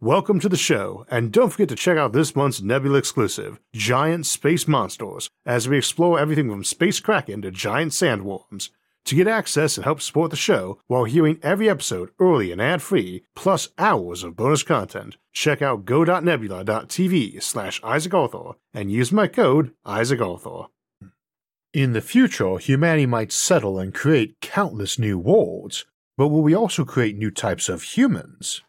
Welcome to the show, and don't forget to check out this month's Nebula exclusive, Giant Space Monsters, as we explore everything from space kraken to giant sandworms. To get access and help support the show while hearing every episode early and ad-free, plus hours of bonus content, check out go.nebula.tv slash Isaac Arthur and use my code Isaac Arthur. In the future, humanity might settle and create countless new worlds, but will we also create new types of humans?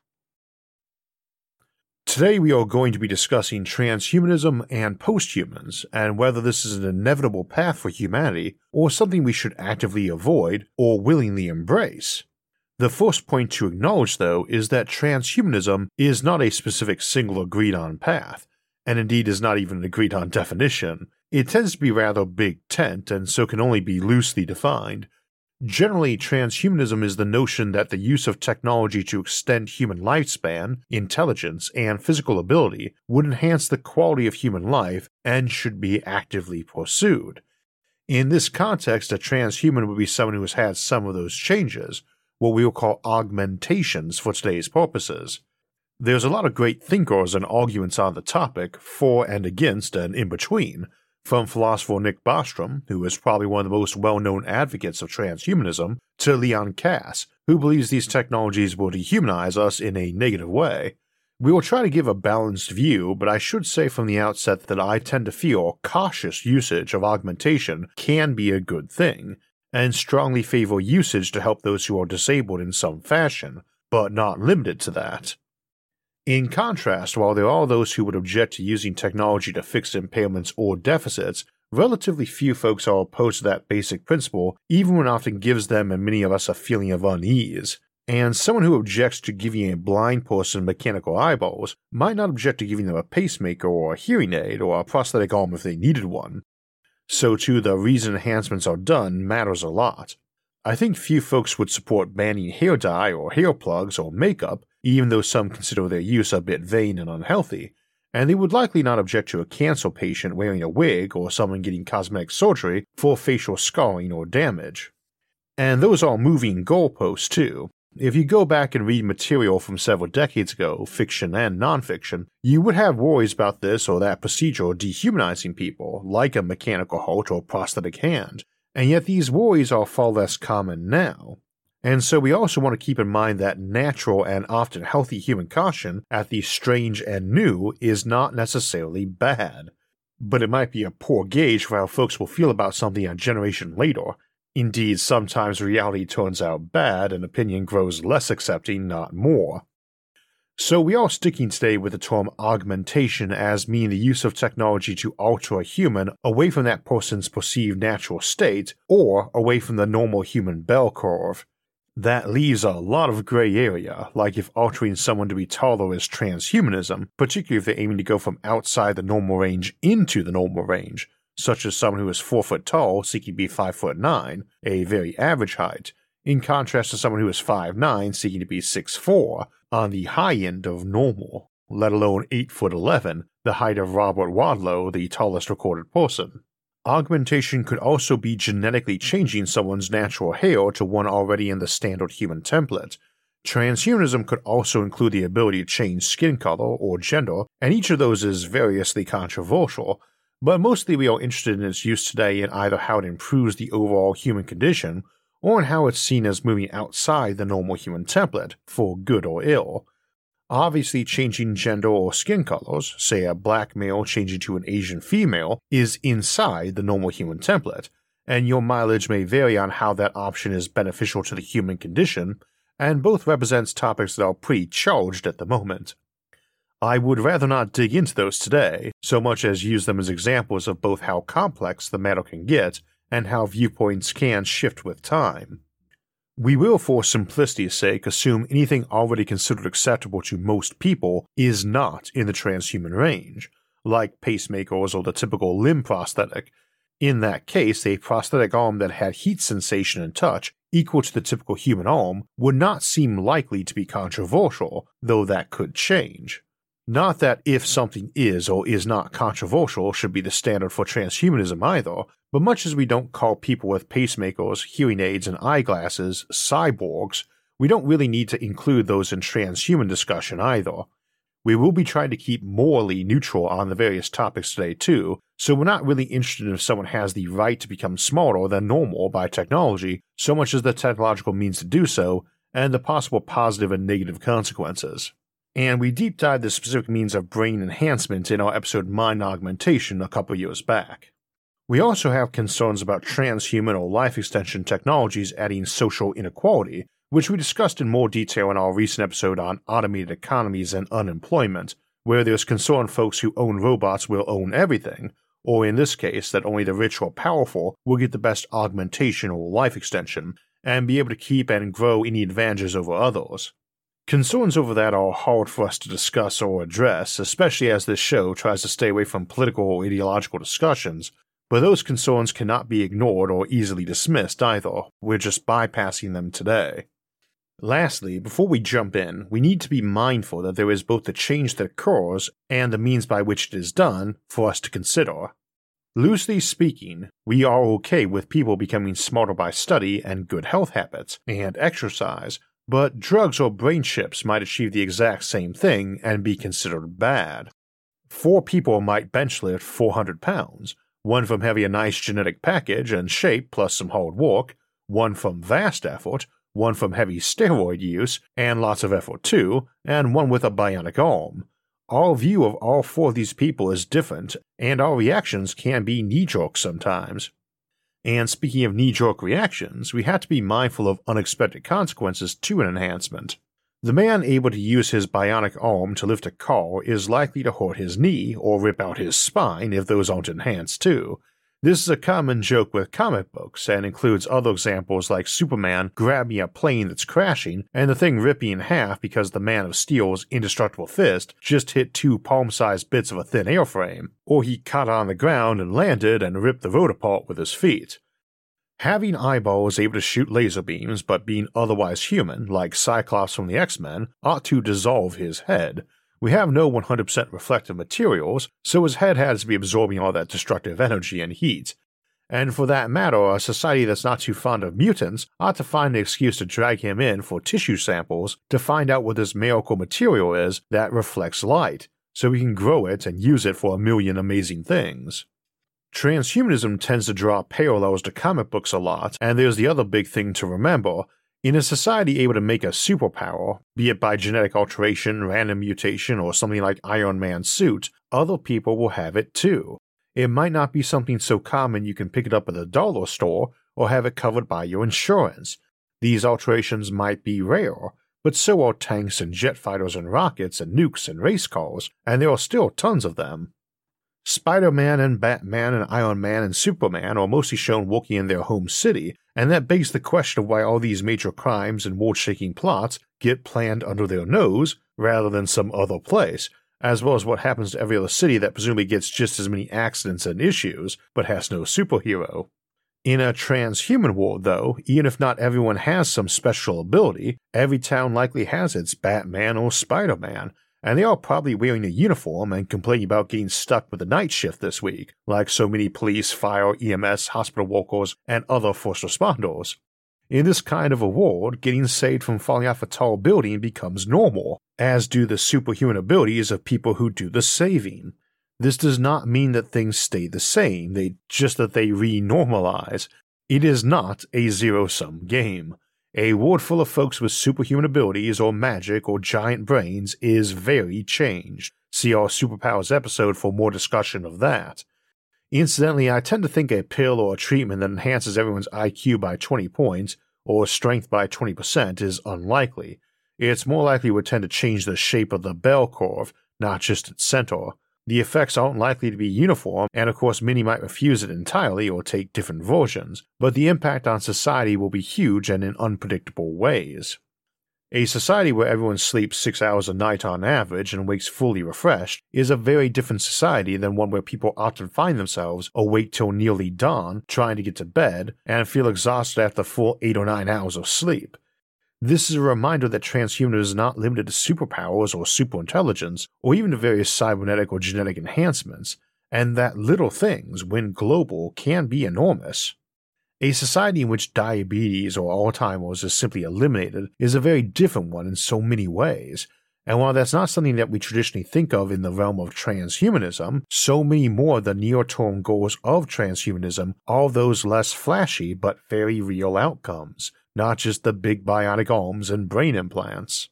Today, we are going to be discussing transhumanism and posthumans, and whether this is an inevitable path for humanity, or something we should actively avoid or willingly embrace. The first point to acknowledge, though, is that transhumanism is not a specific single agreed on path, and indeed is not even an agreed on definition. It tends to be rather big tent, and so can only be loosely defined, Generally, transhumanism is the notion that the use of technology to extend human lifespan, intelligence, and physical ability would enhance the quality of human life and should be actively pursued. In this context, a transhuman would be someone who has had some of those changes, what we will call augmentations for today's purposes. There's a lot of great thinkers and arguments on the topic, for and against and in between, from philosopher Nick Bostrom, who is probably one of the most well known advocates of transhumanism, to Leon Kass, who believes these technologies will dehumanize us in a negative way. We will try to give a balanced view, but I should say from the outset that I tend to feel cautious usage of augmentation can be a good thing, and strongly favor usage to help those who are disabled in some fashion, but not limited to that. In contrast, while there are those who would object to using technology to fix impairments or deficits, relatively few folks are opposed to that basic principle, even when it often gives them and many of us a feeling of unease. And someone who objects to giving a blind person mechanical eyeballs might not object to giving them a pacemaker or a hearing aid or a prosthetic arm if they needed one. So, too, the reason enhancements are done matters a lot. I think few folks would support banning hair dye or hair plugs or makeup even though some consider their use a bit vain and unhealthy, and they would likely not object to a cancer patient wearing a wig or someone getting cosmetic surgery for facial scarring or damage. And those are moving goalposts too. If you go back and read material from several decades ago, fiction and nonfiction, you would have worries about this or that procedure dehumanizing people, like a mechanical heart or prosthetic hand, and yet these worries are far less common now. And so we also want to keep in mind that natural and often healthy human caution at the strange and new is not necessarily bad. But it might be a poor gauge for how folks will feel about something a generation later. Indeed, sometimes reality turns out bad and opinion grows less accepting, not more. So we are sticking today with the term augmentation as meaning the use of technology to alter a human away from that person's perceived natural state or away from the normal human bell curve. That leaves a lot of grey area, like if altering someone to be taller is transhumanism, particularly if they're aiming to go from outside the normal range into the normal range, such as someone who is 4 foot tall seeking to be 5 foot 9, a very average height, in contrast to someone who is five nine seeking to be six four on the high end of normal, let alone 8 foot 11, the height of Robert Wadlow, the tallest recorded person. Augmentation could also be genetically changing someone's natural hair to one already in the standard human template. Transhumanism could also include the ability to change skin color or gender, and each of those is variously controversial, but mostly we are interested in its use today in either how it improves the overall human condition or in how it's seen as moving outside the normal human template, for good or ill. Obviously, changing gender or skin colors, say a black male changing to an Asian female, is inside the normal human template, and your mileage may vary on how that option is beneficial to the human condition, and both represents topics that are pre-charged at the moment. I would rather not dig into those today, so much as use them as examples of both how complex the matter can get and how viewpoints can shift with time. We will, for simplicity's sake, assume anything already considered acceptable to most people is not in the transhuman range, like pacemakers or the typical limb prosthetic. In that case, a prosthetic arm that had heat sensation and touch equal to the typical human arm would not seem likely to be controversial, though that could change. Not that if something is or is not controversial should be the standard for transhumanism either, but much as we don't call people with pacemakers, hearing aids, and eyeglasses cyborgs, we don't really need to include those in transhuman discussion either. We will be trying to keep morally neutral on the various topics today, too, so we're not really interested in if someone has the right to become smarter than normal by technology, so much as the technological means to do so, and the possible positive and negative consequences. And we deep dived the specific means of brain enhancement in our episode Mind Augmentation a couple years back. We also have concerns about transhuman or life extension technologies adding social inequality, which we discussed in more detail in our recent episode on automated economies and unemployment, where there's concern folks who own robots will own everything, or in this case, that only the rich or powerful will get the best augmentation or life extension, and be able to keep and grow any advantages over others. Concerns over that are hard for us to discuss or address, especially as this show tries to stay away from political or ideological discussions, but those concerns cannot be ignored or easily dismissed either. We're just bypassing them today. Lastly, before we jump in, we need to be mindful that there is both the change that occurs and the means by which it is done for us to consider. Loosely speaking, we are okay with people becoming smarter by study and good health habits and exercise, but drugs or brain chips might achieve the exact same thing and be considered bad. Four people might bench lift 400 pounds, one from having a nice genetic package and shape plus some hard work, one from vast effort, one from heavy steroid use and lots of effort too, and one with a bionic arm. Our view of all four of these people is different, and our reactions can be knee jerk sometimes. And speaking of knee jerk reactions, we have to be mindful of unexpected consequences to an enhancement. The man able to use his bionic arm to lift a car is likely to hurt his knee or rip out his spine if those aren't enhanced too. This is a common joke with comic books and includes other examples like Superman grabbing a plane that's crashing and the thing ripping in half because the Man of Steel's indestructible fist just hit two palm sized bits of a thin airframe, or he caught on the ground and landed and ripped the road apart with his feet. Having eyeballs able to shoot laser beams but being otherwise human, like Cyclops from the X Men, ought to dissolve his head. We have no 100% reflective materials, so his head has to be absorbing all that destructive energy and heat. And for that matter, a society that's not too fond of mutants ought to find an excuse to drag him in for tissue samples to find out what this miracle material is that reflects light, so we can grow it and use it for a million amazing things. Transhumanism tends to draw parallels to comic books a lot, and there's the other big thing to remember. In a society able to make a superpower, be it by genetic alteration, random mutation, or something like Iron Man's suit, other people will have it too. It might not be something so common you can pick it up at the dollar store or have it covered by your insurance. These alterations might be rare, but so are tanks and jet fighters and rockets and nukes and race cars, and there are still tons of them. Spider Man and Batman and Iron Man and Superman are mostly shown working in their home city, and that begs the question of why all these major crimes and world shaking plots get planned under their nose rather than some other place, as well as what happens to every other city that presumably gets just as many accidents and issues, but has no superhero. In a transhuman world, though, even if not everyone has some special ability, every town likely has its Batman or Spider Man, and they are probably wearing a uniform and complaining about getting stuck with the night shift this week, like so many police, fire, EMS, hospital workers, and other first responders. In this kind of a world, getting saved from falling off a tall building becomes normal, as do the superhuman abilities of people who do the saving. This does not mean that things stay the same, they just that they re-normalize. It is not a zero-sum game. A ward full of folks with superhuman abilities or magic or giant brains is very changed. See our superpowers episode for more discussion of that. Incidentally, I tend to think a pill or a treatment that enhances everyone's IQ by 20 points or strength by 20% is unlikely. It's more likely would tend to change the shape of the bell curve, not just its center. The effects aren't likely to be uniform, and of course, many might refuse it entirely or take different versions, but the impact on society will be huge and in unpredictable ways. A society where everyone sleeps six hours a night on average and wakes fully refreshed is a very different society than one where people often find themselves awake till nearly dawn trying to get to bed and feel exhausted after full eight or nine hours of sleep. This is a reminder that transhumanism is not limited to superpowers or superintelligence, or even to various cybernetic or genetic enhancements, and that little things, when global, can be enormous. A society in which diabetes or Alzheimer's is simply eliminated is a very different one in so many ways, And while that's not something that we traditionally think of in the realm of transhumanism, so many more of the near term goals of transhumanism are those less flashy but very real outcomes, not just the big bionic arms and brain implants.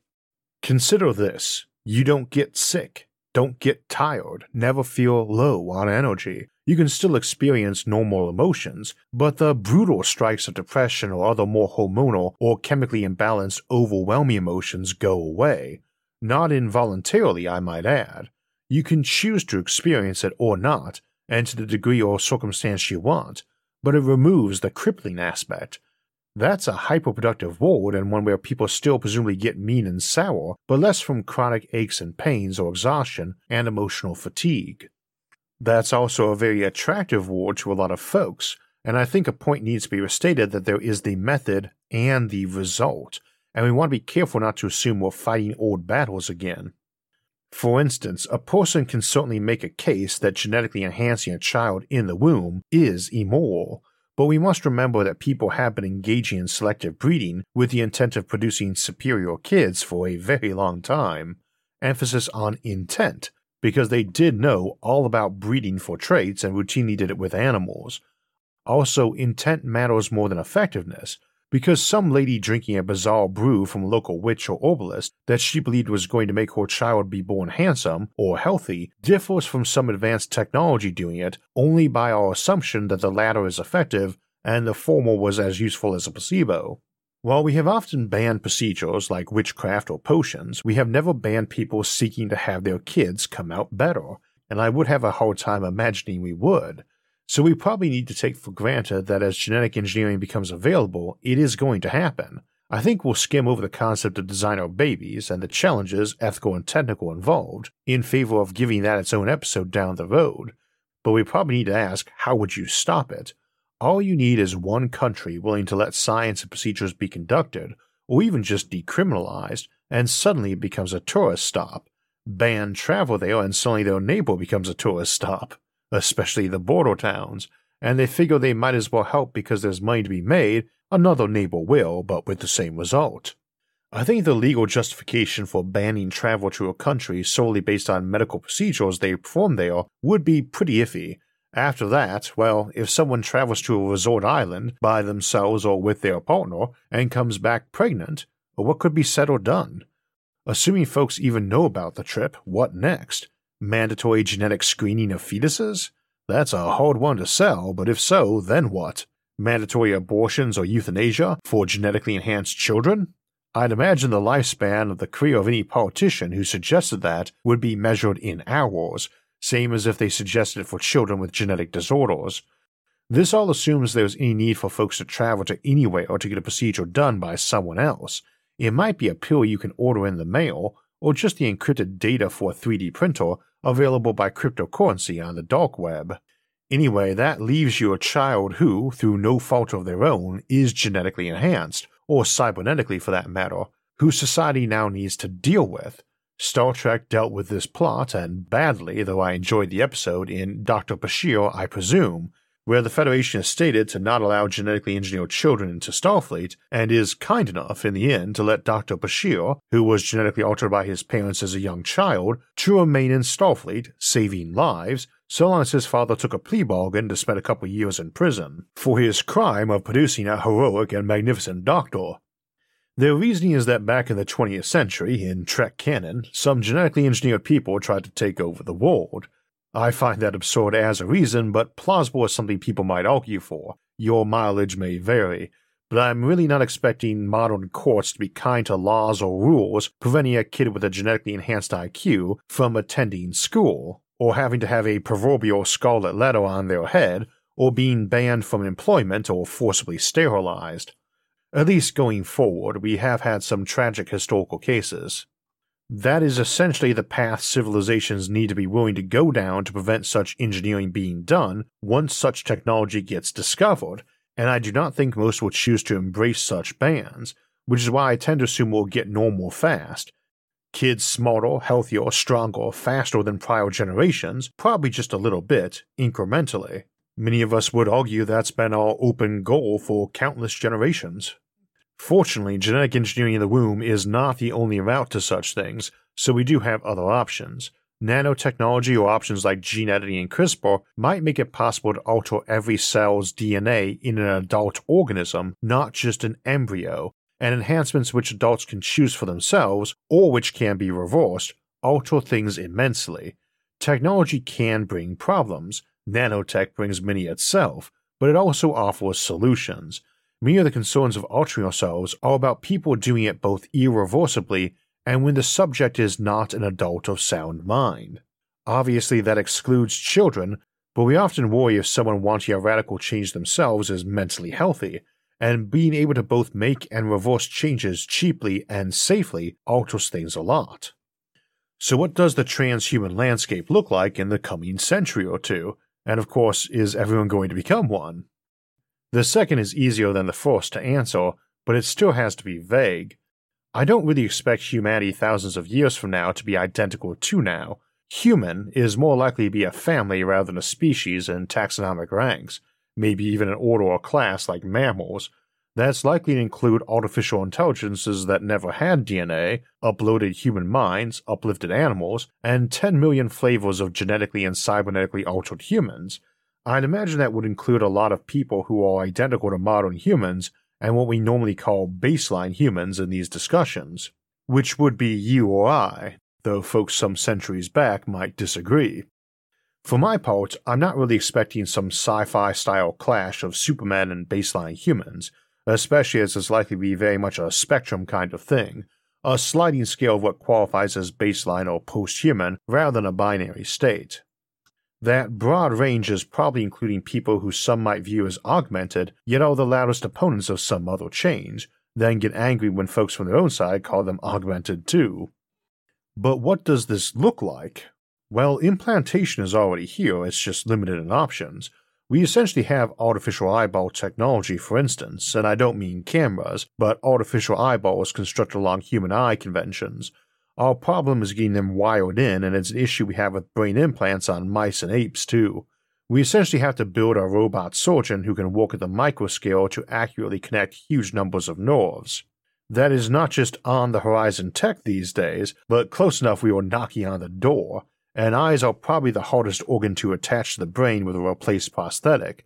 Consider this you don't get sick, don't get tired, never feel low on energy. You can still experience normal emotions, but the brutal strikes of depression or other more hormonal or chemically imbalanced overwhelming emotions go away not involuntarily, I might add. You can choose to experience it or not, and to the degree or circumstance you want, but it removes the crippling aspect. That's a hyperproductive world and one where people still presumably get mean and sour, but less from chronic aches and pains or exhaustion and emotional fatigue. That's also a very attractive world to a lot of folks, and I think a point needs to be restated that there is the method and the result, and we want to be careful not to assume we're fighting old battles again. For instance, a person can certainly make a case that genetically enhancing a child in the womb is immoral, but we must remember that people have been engaging in selective breeding with the intent of producing superior kids for a very long time. Emphasis on intent, because they did know all about breeding for traits and routinely did it with animals. Also, intent matters more than effectiveness, because some lady drinking a bizarre brew from a local witch or herbalist that she believed was going to make her child be born handsome or healthy differs from some advanced technology doing it only by our assumption that the latter is effective and the former was as useful as a placebo. While we have often banned procedures like witchcraft or potions, we have never banned people seeking to have their kids come out better, and I would have a hard time imagining we would. So we probably need to take for granted that as genetic engineering becomes available, it is going to happen. I think we'll skim over the concept of designer babies and the challenges, ethical and technical, involved, in favor of giving that its own episode down the road. But we probably need to ask how would you stop it? All you need is one country willing to let science and procedures be conducted, or even just decriminalized, and suddenly it becomes a tourist stop. Ban travel there, and suddenly their neighbor becomes a tourist stop especially the border towns, and they figure they might as well help because there's money to be made, another neighbor will, but with the same result. I think the legal justification for banning travel to a country solely based on medical procedures they perform there would be pretty iffy. After that, well, if someone travels to a resort island by themselves or with their partner and comes back pregnant, what could be said or done? Assuming folks even know about the trip, what next? Mandatory genetic screening of fetuses? That's a hard one to sell, but if so, then what? Mandatory abortions or euthanasia for genetically enhanced children? I'd imagine the lifespan of the career of any politician who suggested that would be measured in hours, same as if they suggested it for children with genetic disorders. This all assumes there's any need for folks to travel to anywhere or to get a procedure done by someone else. It might be a pill you can order in the mail, or just the encrypted data for a 3D printer available by cryptocurrency on the dark web. Anyway, that leaves you a child who, through no fault of their own, is genetically enhanced, or cybernetically for that matter, whose society now needs to deal with. Star Trek dealt with this plot, and badly, though I enjoyed the episode, in Dr. Bashir, I presume, where the Federation has stated to not allow genetically engineered children into Starfleet, and is kind enough in the end to let Dr. Bashir, who was genetically altered by his parents as a young child, to remain in Starfleet, saving lives, so long as his father took a plea bargain to spend a couple years in prison for his crime of producing a heroic and magnificent doctor. Their reasoning is that back in the 20th century, in Trek canon, some genetically engineered people tried to take over the world, I find that absurd as a reason, but plausible as something people might argue for. Your mileage may vary, but I'm really not expecting modern courts to be kind to laws or rules preventing a kid with a genetically enhanced IQ from attending school, or having to have a proverbial scarlet letter on their head, or being banned from employment or forcibly sterilized. At least going forward, we have had some tragic historical cases. That is essentially the path civilizations need to be willing to go down to prevent such engineering being done once such technology gets discovered, and I do not think most will choose to embrace such bans, which is why I tend to assume we'll get normal fast. Kids smarter, healthier, stronger, faster than prior generations, probably just a little bit, incrementally. Many of us would argue that's been our open goal for countless generations. Fortunately, genetic engineering in the womb is not the only route to such things, so we do have other options. Nanotechnology or options like gene editing and CRISPR might make it possible to alter every cell's DNA in an adult organism, not just an embryo, and enhancements which adults can choose for themselves or which can be reversed alter things immensely. Technology can bring problems, nanotech brings many itself, but it also offers solutions. Many of the concerns of altering ourselves are about people doing it both irreversibly and when the subject is not an adult of sound mind. Obviously, that excludes children, but we often worry if someone wanting a radical change themselves is mentally healthy, and being able to both make and reverse changes cheaply and safely alters things a lot. So, what does the transhuman landscape look like in the coming century or two? And of course, is everyone going to become one? The second is easier than the first to answer, but it still has to be vague. I don't really expect humanity thousands of years from now to be identical to now. Human is more likely to be a family rather than a species in taxonomic ranks, maybe even an order or class like mammals. That's likely to include artificial intelligences that never had DNA, uploaded human minds, uplifted animals, and 10 million flavors of genetically and cybernetically altered humans. I'd imagine that would include a lot of people who are identical to modern humans and what we normally call baseline humans in these discussions, which would be you or I, though folks some centuries back might disagree. For my part, I'm not really expecting some sci fi style clash of Superman and baseline humans, especially as it's likely to be very much a spectrum kind of thing, a sliding scale of what qualifies as baseline or post human rather than a binary state. That broad range is probably including people who some might view as augmented, yet are the loudest opponents of some other change, then get angry when folks from their own side call them augmented too. But what does this look like? Well, implantation is already here, it's just limited in options. We essentially have artificial eyeball technology, for instance, and I don't mean cameras, but artificial eyeballs constructed along human eye conventions, our problem is getting them wired in, and it's an issue we have with brain implants on mice and apes, too. We essentially have to build a robot surgeon who can work at the microscale to accurately connect huge numbers of nerves. That is not just on the horizon tech these days, but close enough we are knocking on the door, and eyes are probably the hardest organ to attach to the brain with a replaced prosthetic,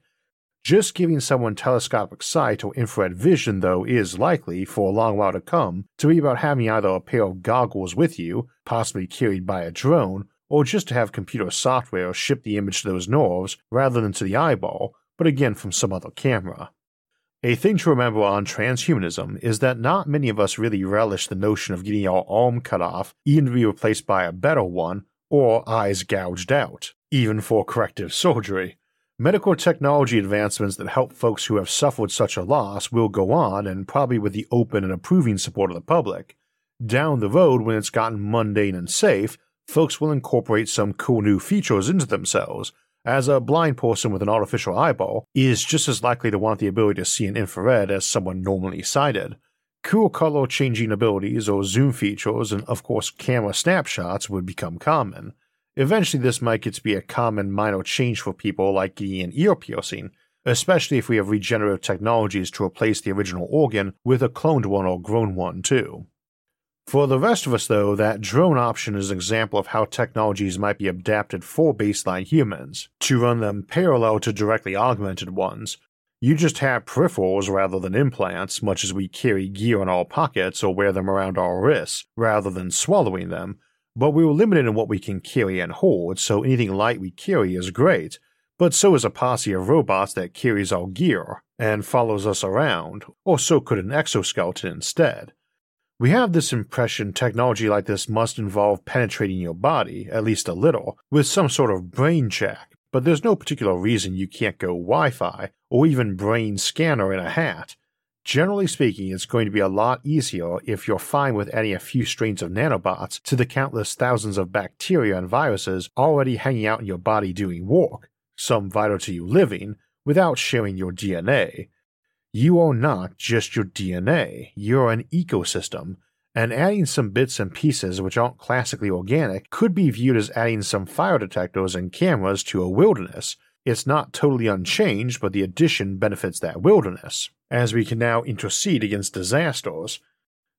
just giving someone telescopic sight or infrared vision, though, is likely, for a long while to come, to be about having either a pair of goggles with you, possibly carried by a drone, or just to have computer software ship the image to those nerves rather than to the eyeball, but again from some other camera. A thing to remember on transhumanism is that not many of us really relish the notion of getting our arm cut off, even to be replaced by a better one, or eyes gouged out, even for corrective surgery. Medical technology advancements that help folks who have suffered such a loss will go on, and probably with the open and approving support of the public. Down the road, when it's gotten mundane and safe, folks will incorporate some cool new features into themselves, as a blind person with an artificial eyeball is just as likely to want the ability to see in infrared as someone normally sighted. Cool color changing abilities or zoom features and, of course, camera snapshots would become common. Eventually, this might get to be a common minor change for people like getting an ear piercing, especially if we have regenerative technologies to replace the original organ with a cloned one or grown one, too. For the rest of us, though, that drone option is an example of how technologies might be adapted for baseline humans, to run them parallel to directly augmented ones. You just have peripherals rather than implants, much as we carry gear in our pockets or wear them around our wrists, rather than swallowing them, but we were limited in what we can carry and hold, so anything light we carry is great, but so is a posse of robots that carries our gear and follows us around, or so could an exoskeleton instead. We have this impression technology like this must involve penetrating your body, at least a little, with some sort of brain check, but there's no particular reason you can't go Wi Fi or even brain scanner in a hat, Generally speaking, it's going to be a lot easier if you're fine with adding a few strains of nanobots to the countless thousands of bacteria and viruses already hanging out in your body doing work, some vital to you living, without sharing your DNA. You are not just your DNA, you're an ecosystem, and adding some bits and pieces which aren't classically organic could be viewed as adding some fire detectors and cameras to a wilderness it's not totally unchanged, but the addition benefits that wilderness, as we can now intercede against disasters.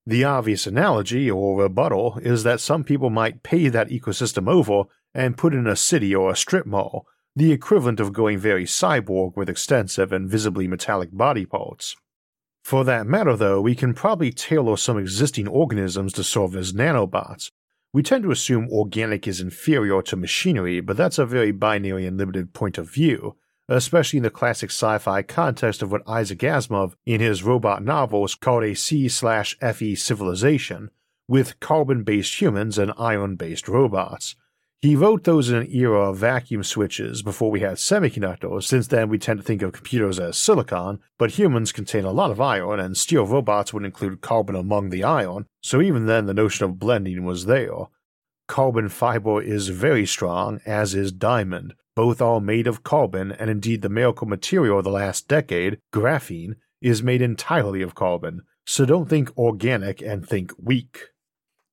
The obvious analogy or rebuttal is that some people might pay that ecosystem over and put in a city or a strip mall, the equivalent of going very cyborg with extensive and visibly metallic body parts. For that matter, though, we can probably tailor some existing organisms to serve as nanobots. We tend to assume organic is inferior to machinery, but that's a very binary and limited point of view, especially in the classic sci-fi context of what Isaac Asimov in his robot novels called a C/FE civilization, with carbon-based humans and iron-based robots. He wrote those in an era of vacuum switches before we had semiconductors, since then we tend to think of computers as silicon, but humans contain a lot of iron, and steel robots would include carbon among the iron, so even then the notion of blending was there. Carbon fiber is very strong, as is diamond. Both are made of carbon, and indeed the miracle material of the last decade, graphene, is made entirely of carbon, so don't think organic and think weak.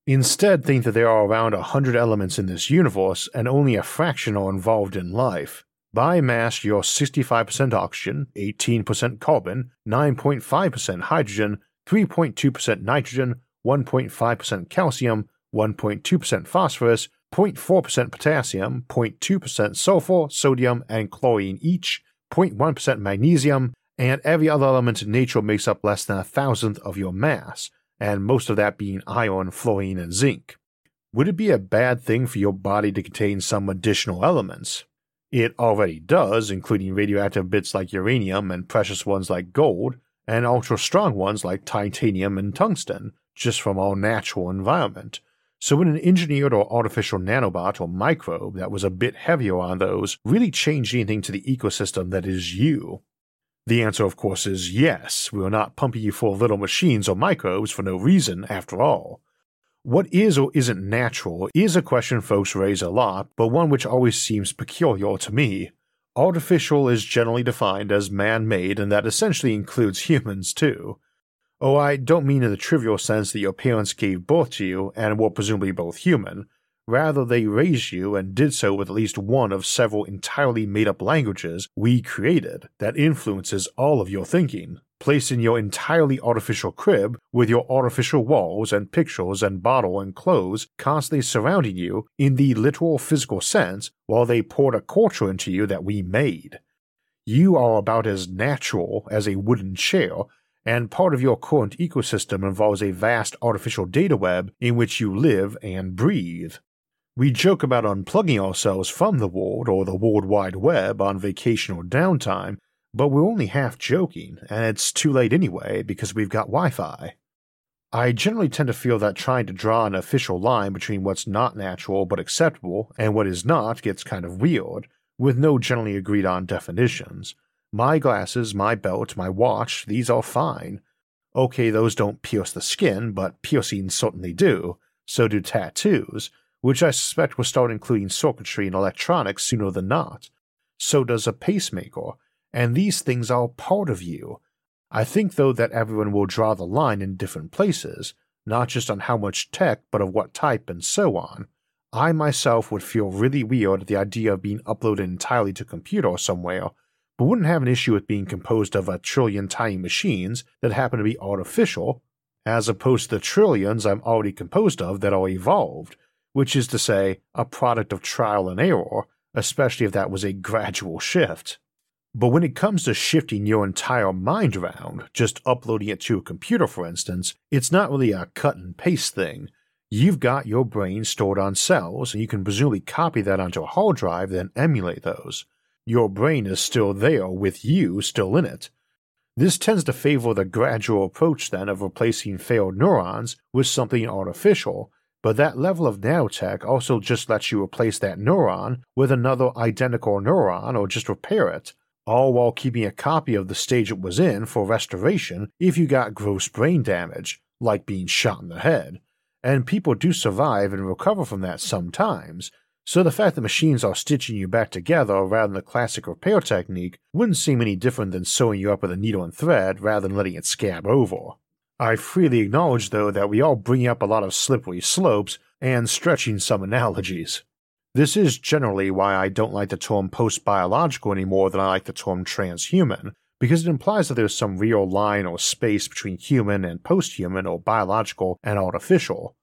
Instead, think that there are around a hundred elements in this universe and only a fraction are involved in life. By mass, you're 65% oxygen, 18% carbon, 9.5% hydrogen, 3.2% nitrogen, 1.5% calcium, 1.2% phosphorus, 0.4% potassium, 0.2% sulfur, sodium, and chlorine each, 0.1% magnesium, and every other element in nature makes up less than a thousandth of your mass, and most of that being iron, fluorine, and zinc. Would it be a bad thing for your body to contain some additional elements? It already does, including radioactive bits like uranium and precious ones like gold, and ultra strong ones like titanium and tungsten, just from our natural environment. So, would an engineered or artificial nanobot or microbe that was a bit heavier on those really change anything to the ecosystem that is you? The answer, of course, is yes. We are not pumping you full of little machines or microbes for no reason, after all. What is or isn't natural is a question folks raise a lot, but one which always seems peculiar to me. Artificial is generally defined as man made, and that essentially includes humans too. Oh, I don't mean in the trivial sense that your parents gave birth to you and were presumably both human. Rather, they raised you and did so with at least one of several entirely made up languages we created that influences all of your thinking, placed in your entirely artificial crib with your artificial walls and pictures and bottle and clothes constantly surrounding you in the literal physical sense while they poured a culture into you that we made. You are about as natural as a wooden chair, and part of your current ecosystem involves a vast artificial data web in which you live and breathe. We joke about unplugging ourselves from the world or the World Wide Web on vacation or downtime, but we're only half joking, and it's too late anyway because we've got Wi Fi. I generally tend to feel that trying to draw an official line between what's not natural but acceptable and what is not gets kind of weird, with no generally agreed on definitions. My glasses, my belt, my watch, these are fine. Okay, those don't pierce the skin, but piercings certainly do. So do tattoos, which I suspect will start including circuitry and electronics sooner than not. So does a pacemaker, and these things are part of you. I think, though, that everyone will draw the line in different places, not just on how much tech, but of what type and so on. I myself would feel really weird at the idea of being uploaded entirely to computer somewhere, but wouldn't have an issue with being composed of a trillion tiny machines that happen to be artificial, as opposed to the trillions I'm already composed of that are evolved, which is to say, a product of trial and error, especially if that was a gradual shift. But when it comes to shifting your entire mind around, just uploading it to a computer for instance, it's not really a cut and paste thing. You've got your brain stored on cells, and you can presumably copy that onto a hard drive, then emulate those. Your brain is still there, with you still in it. This tends to favor the gradual approach then of replacing failed neurons with something artificial, but that level of nanotech also just lets you replace that neuron with another identical neuron or just repair it, all while keeping a copy of the stage it was in for restoration if you got gross brain damage, like being shot in the head. And people do survive and recover from that sometimes, so the fact that machines are stitching you back together rather than the classic repair technique wouldn't seem any different than sewing you up with a needle and thread rather than letting it scab over. I freely acknowledge, though, that we all bring up a lot of slippery slopes and stretching some analogies. This is generally why I don't like the term post biological any more than I like the term transhuman, because it implies that there's some real line or space between human and post human or biological and artificial.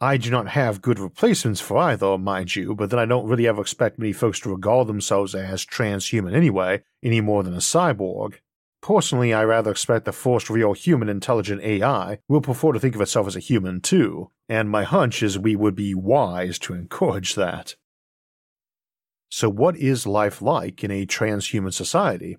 I do not have good replacements for either, mind you, but then I don't really ever expect many folks to regard themselves as transhuman anyway, any more than a cyborg. Personally, I rather expect the first real human intelligent AI will prefer to think of itself as a human too, and my hunch is we would be wise to encourage that. So, what is life like in a transhuman society?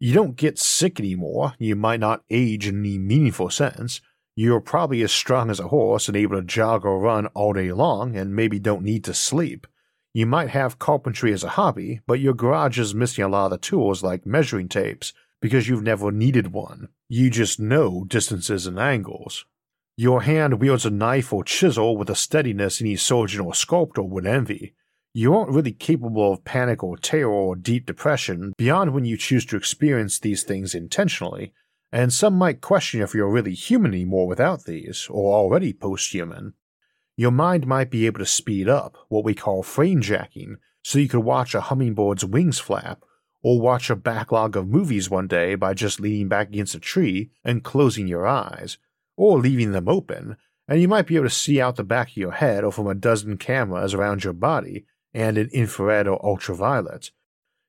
You don't get sick anymore, you might not age in any meaningful sense, you're probably as strong as a horse and able to jog or run all day long and maybe don't need to sleep. You might have carpentry as a hobby, but your garage is missing a lot of the tools like measuring tapes because you've never needed one. You just know distances and angles. Your hand wields a knife or chisel with a steadiness any surgeon or sculptor would envy. You aren't really capable of panic or terror or deep depression beyond when you choose to experience these things intentionally, and some might question if you're really human anymore without these, or already post human. Your mind might be able to speed up, what we call frame jacking, so you could watch a hummingbird's wings flap, or watch a backlog of movies one day by just leaning back against a tree and closing your eyes, or leaving them open, and you might be able to see out the back of your head or from a dozen cameras around your body and in infrared or ultraviolet,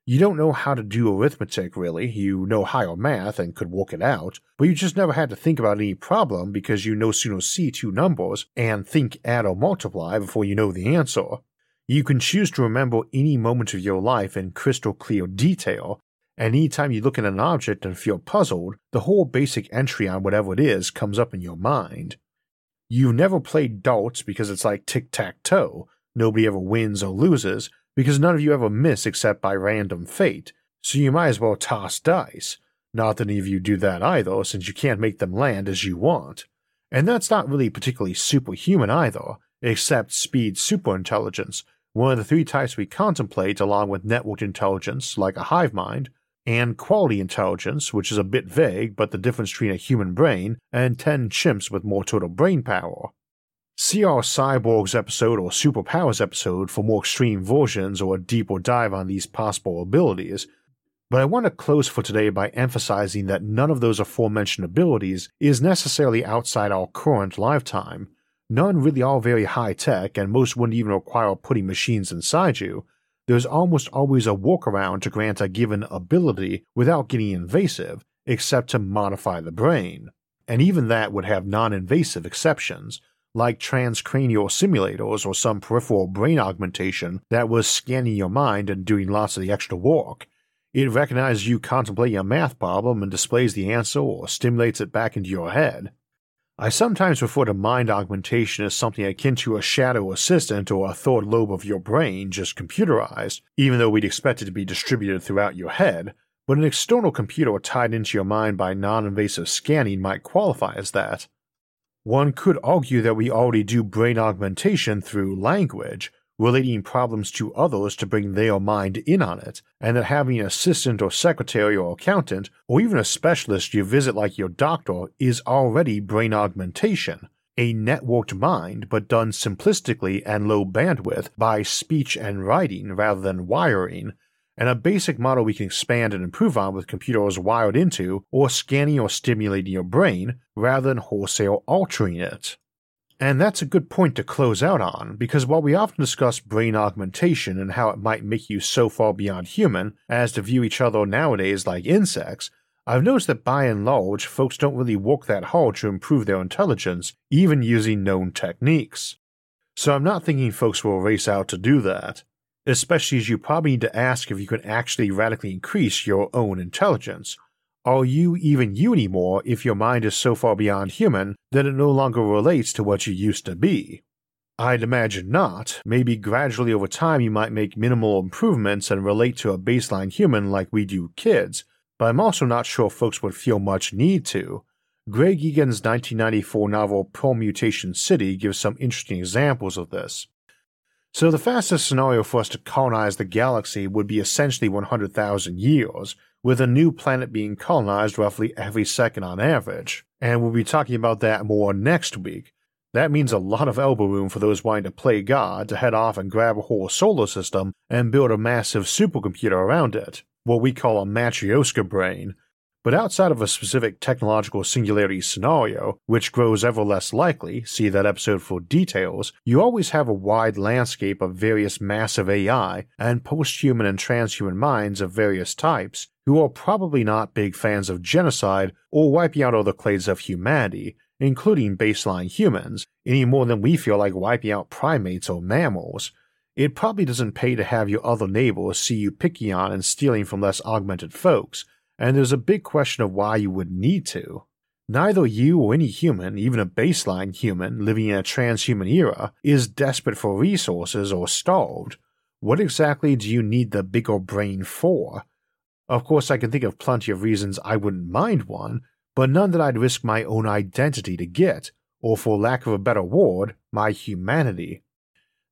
you don't know how to do arithmetic, really. You know higher math and could work it out, but you just never had to think about any problem because you no sooner see two numbers and think add or multiply before you know the answer. You can choose to remember any moment of your life in crystal clear detail, and anytime you look at an object and feel puzzled, the whole basic entry on whatever it is comes up in your mind. You've never played darts because it's like tic tac toe. Nobody ever wins or loses, because none of you ever miss except by random fate, so you might as well toss dice. Not that any of you do that either, since you can't make them land as you want. And that's not really particularly superhuman either, except speed superintelligence, one of the three types we contemplate along with networked intelligence, like a hive mind, and quality intelligence, which is a bit vague but the difference between a human brain and 10 chimps with more total brain power. See our Cyborgs episode or Superpowers episode for more extreme versions or a deeper dive on these possible abilities, but I want to close for today by emphasizing that none of those aforementioned abilities is necessarily outside our current lifetime. None really are very high tech, and most wouldn't even require putting machines inside you. There's almost always a workaround to grant a given ability without getting invasive, except to modify the brain. And even that would have non invasive exceptions like transcranial stimulators or some peripheral brain augmentation that was scanning your mind and doing lots of the extra work. It recognizes you contemplating a math problem and displays the answer or stimulates it back into your head. I sometimes refer to mind augmentation as something akin to a shadow assistant or a third lobe of your brain just computerized, even though we'd expect it to be distributed throughout your head, but an external computer tied into your mind by non invasive scanning might qualify as that. One could argue that we already do brain augmentation through language, relating problems to others to bring their mind in on it, and that having an assistant or secretary or accountant, or even a specialist you visit like your doctor, is already brain augmentation, a networked mind but done simplistically and low bandwidth by speech and writing rather than wiring, and a basic model we can expand and improve on with computers wired into or scanning or stimulating your brain rather than wholesale altering it. And that's a good point to close out on, because while we often discuss brain augmentation and how it might make you so far beyond human as to view each other nowadays like insects, I've noticed that by and large, folks don't really work that hard to improve their intelligence, even using known techniques. So I'm not thinking folks will race out to do that especially as you probably need to ask if you can actually radically increase your own intelligence. Are you even you anymore if your mind is so far beyond human that it no longer relates to what you used to be? I'd imagine not. Maybe gradually over time you might make minimal improvements and relate to a baseline human like we do kids, but I'm also not sure folks would feel much need to. Greg Egan's 1994 novel Permutation City gives some interesting examples of this. So the fastest scenario for us to colonize the galaxy would be essentially 100,000 years, with a new planet being colonized roughly every second on average. And we'll be talking about that more next week. That means a lot of elbow room for those wanting to play God to head off and grab a whole solar system and build a massive supercomputer around it, what we call a Matryoshka brain. But outside of a specific technological singularity scenario, which grows ever less likely, see that episode for details, you always have a wide landscape of various massive AI and post-human and transhuman minds of various types who are probably not big fans of genocide or wiping out other clades of humanity, including baseline humans, any more than we feel like wiping out primates or mammals. It probably doesn't pay to have your other neighbors see you picking on and stealing from less augmented folks, and there's a big question of why you would need to. Neither you or any human, even a baseline human living in a transhuman era, is desperate for resources or starved. What exactly do you need the bigger brain for? Of course, I can think of plenty of reasons I wouldn't mind one, but none that I'd risk my own identity to get, or for lack of a better word, my humanity.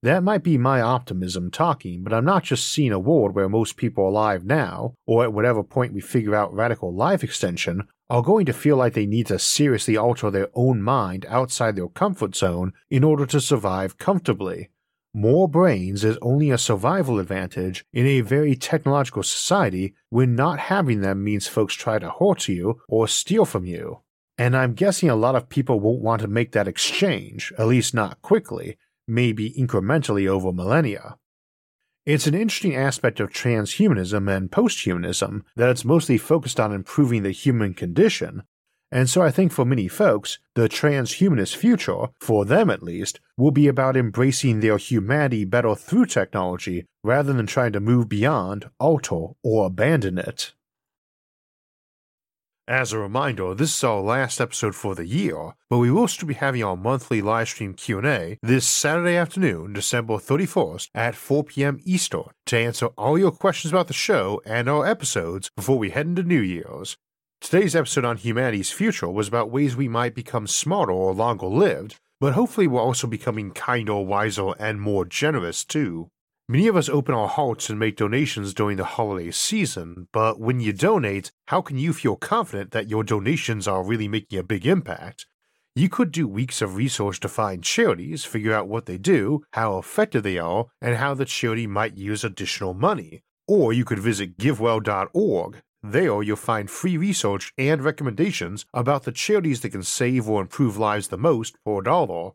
That might be my optimism talking, but I'm not just seeing a world where most people alive now, or at whatever point we figure out radical life extension, are going to feel like they need to seriously alter their own mind outside their comfort zone in order to survive comfortably. More brains is only a survival advantage in a very technological society when not having them means folks try to hurt you or steal from you. And I'm guessing a lot of people won't want to make that exchange, at least not quickly, maybe incrementally over millennia. It's an interesting aspect of transhumanism and posthumanism that it's mostly focused on improving the human condition, and so I think for many folks, the transhumanist future, for them at least, will be about embracing their humanity better through technology rather than trying to move beyond, alter, or abandon it. As a reminder, this is our last episode for the year, but we will still be having our monthly livestream Q&A this Saturday afternoon, December 31st at 4 p.m. Eastern to answer all your questions about the show and our episodes before we head into New Year's. Today's episode on humanity's future was about ways we might become smarter or longer lived, but hopefully we're also becoming kinder, wiser, and more generous too. Many of us open our hearts and make donations during the holiday season, but when you donate, how can you feel confident that your donations are really making a big impact? You could do weeks of research to find charities, figure out what they do, how effective they are, and how the charity might use additional money. Or you could visit givewell.org. There you'll find free research and recommendations about the charities that can save or improve lives the most per dollar.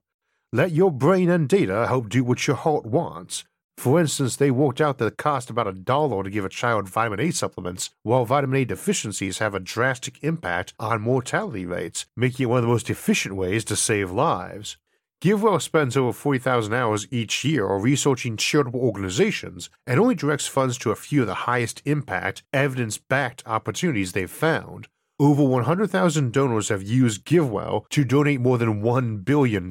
Let your brain and data help do what your heart wants. For instance, they worked out that it costs about a dollar to give a child vitamin A supplements, while vitamin A deficiencies have a drastic impact on mortality rates, making it one of the most efficient ways to save lives. GiveWell spends over 40,000 hours each year researching charitable organizations and only directs funds to a few of the highest impact, evidence backed opportunities they've found. Over 100,000 donors have used GiveWell to donate more than $1 billion,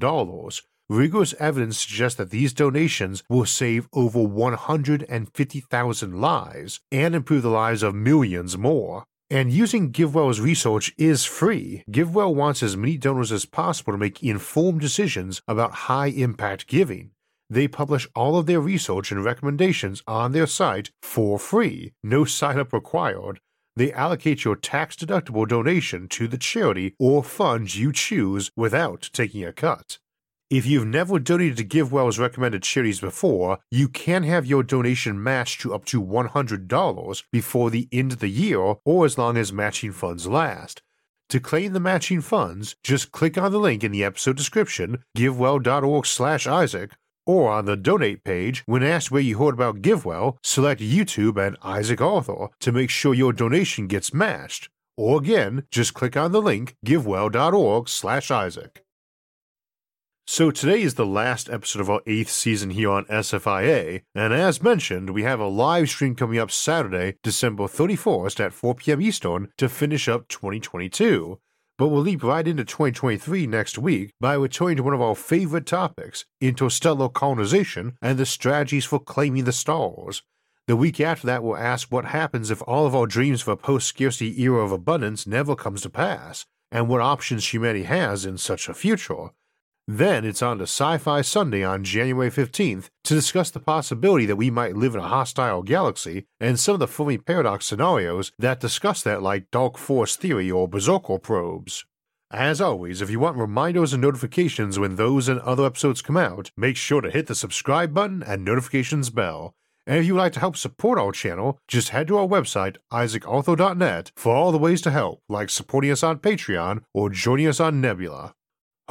Rigorous evidence suggests that these donations will save over 150,000 lives and improve the lives of millions more. And using GiveWell's research is free. GiveWell wants as many donors as possible to make informed decisions about high impact giving. They publish all of their research and recommendations on their site for free, no sign up required. They allocate your tax deductible donation to the charity or fund you choose without taking a cut. If you've never donated to GiveWell's recommended charities before, you can have your donation matched to up to $100 before the end of the year or as long as matching funds last. To claim the matching funds, just click on the link in the episode description, givewell.org/isaac, or on the donate page. When asked where you heard about GiveWell, select YouTube and Isaac Arthur to make sure your donation gets matched. Or again, just click on the link givewell.org/isaac. So today is the last episode of our eighth season here on SFIA, and as mentioned, we have a live stream coming up Saturday, December 31st at 4 p.m. Eastern to finish up 2022. But we'll leap right into 2023 next week by returning to one of our favorite topics, interstellar colonization and the strategies for claiming the stars. The week after that, we'll ask what happens if all of our dreams of a post scarcity era of abundance never comes to pass, and what options humanity has in such a future. Then it's on to Sci Fi Sunday on January 15th to discuss the possibility that we might live in a hostile galaxy and some of the Fermi paradox scenarios that discuss that, like Dark Forest Theory or Berserker probes. As always, if you want reminders and notifications when those and other episodes come out, make sure to hit the subscribe button and notifications bell. And if you would like to help support our channel, just head to our website, isaacarthur.net, for all the ways to help, like supporting us on Patreon or joining us on Nebula.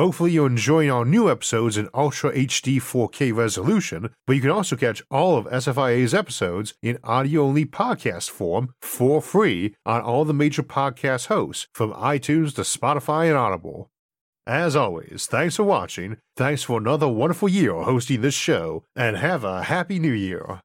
Hopefully, you're enjoying our new episodes in Ultra HD 4K resolution, but you can also catch all of SFIA's episodes in audio only podcast form for free on all the major podcast hosts, from iTunes to Spotify and Audible. As always, thanks for watching, thanks for another wonderful year hosting this show, and have a happy new year.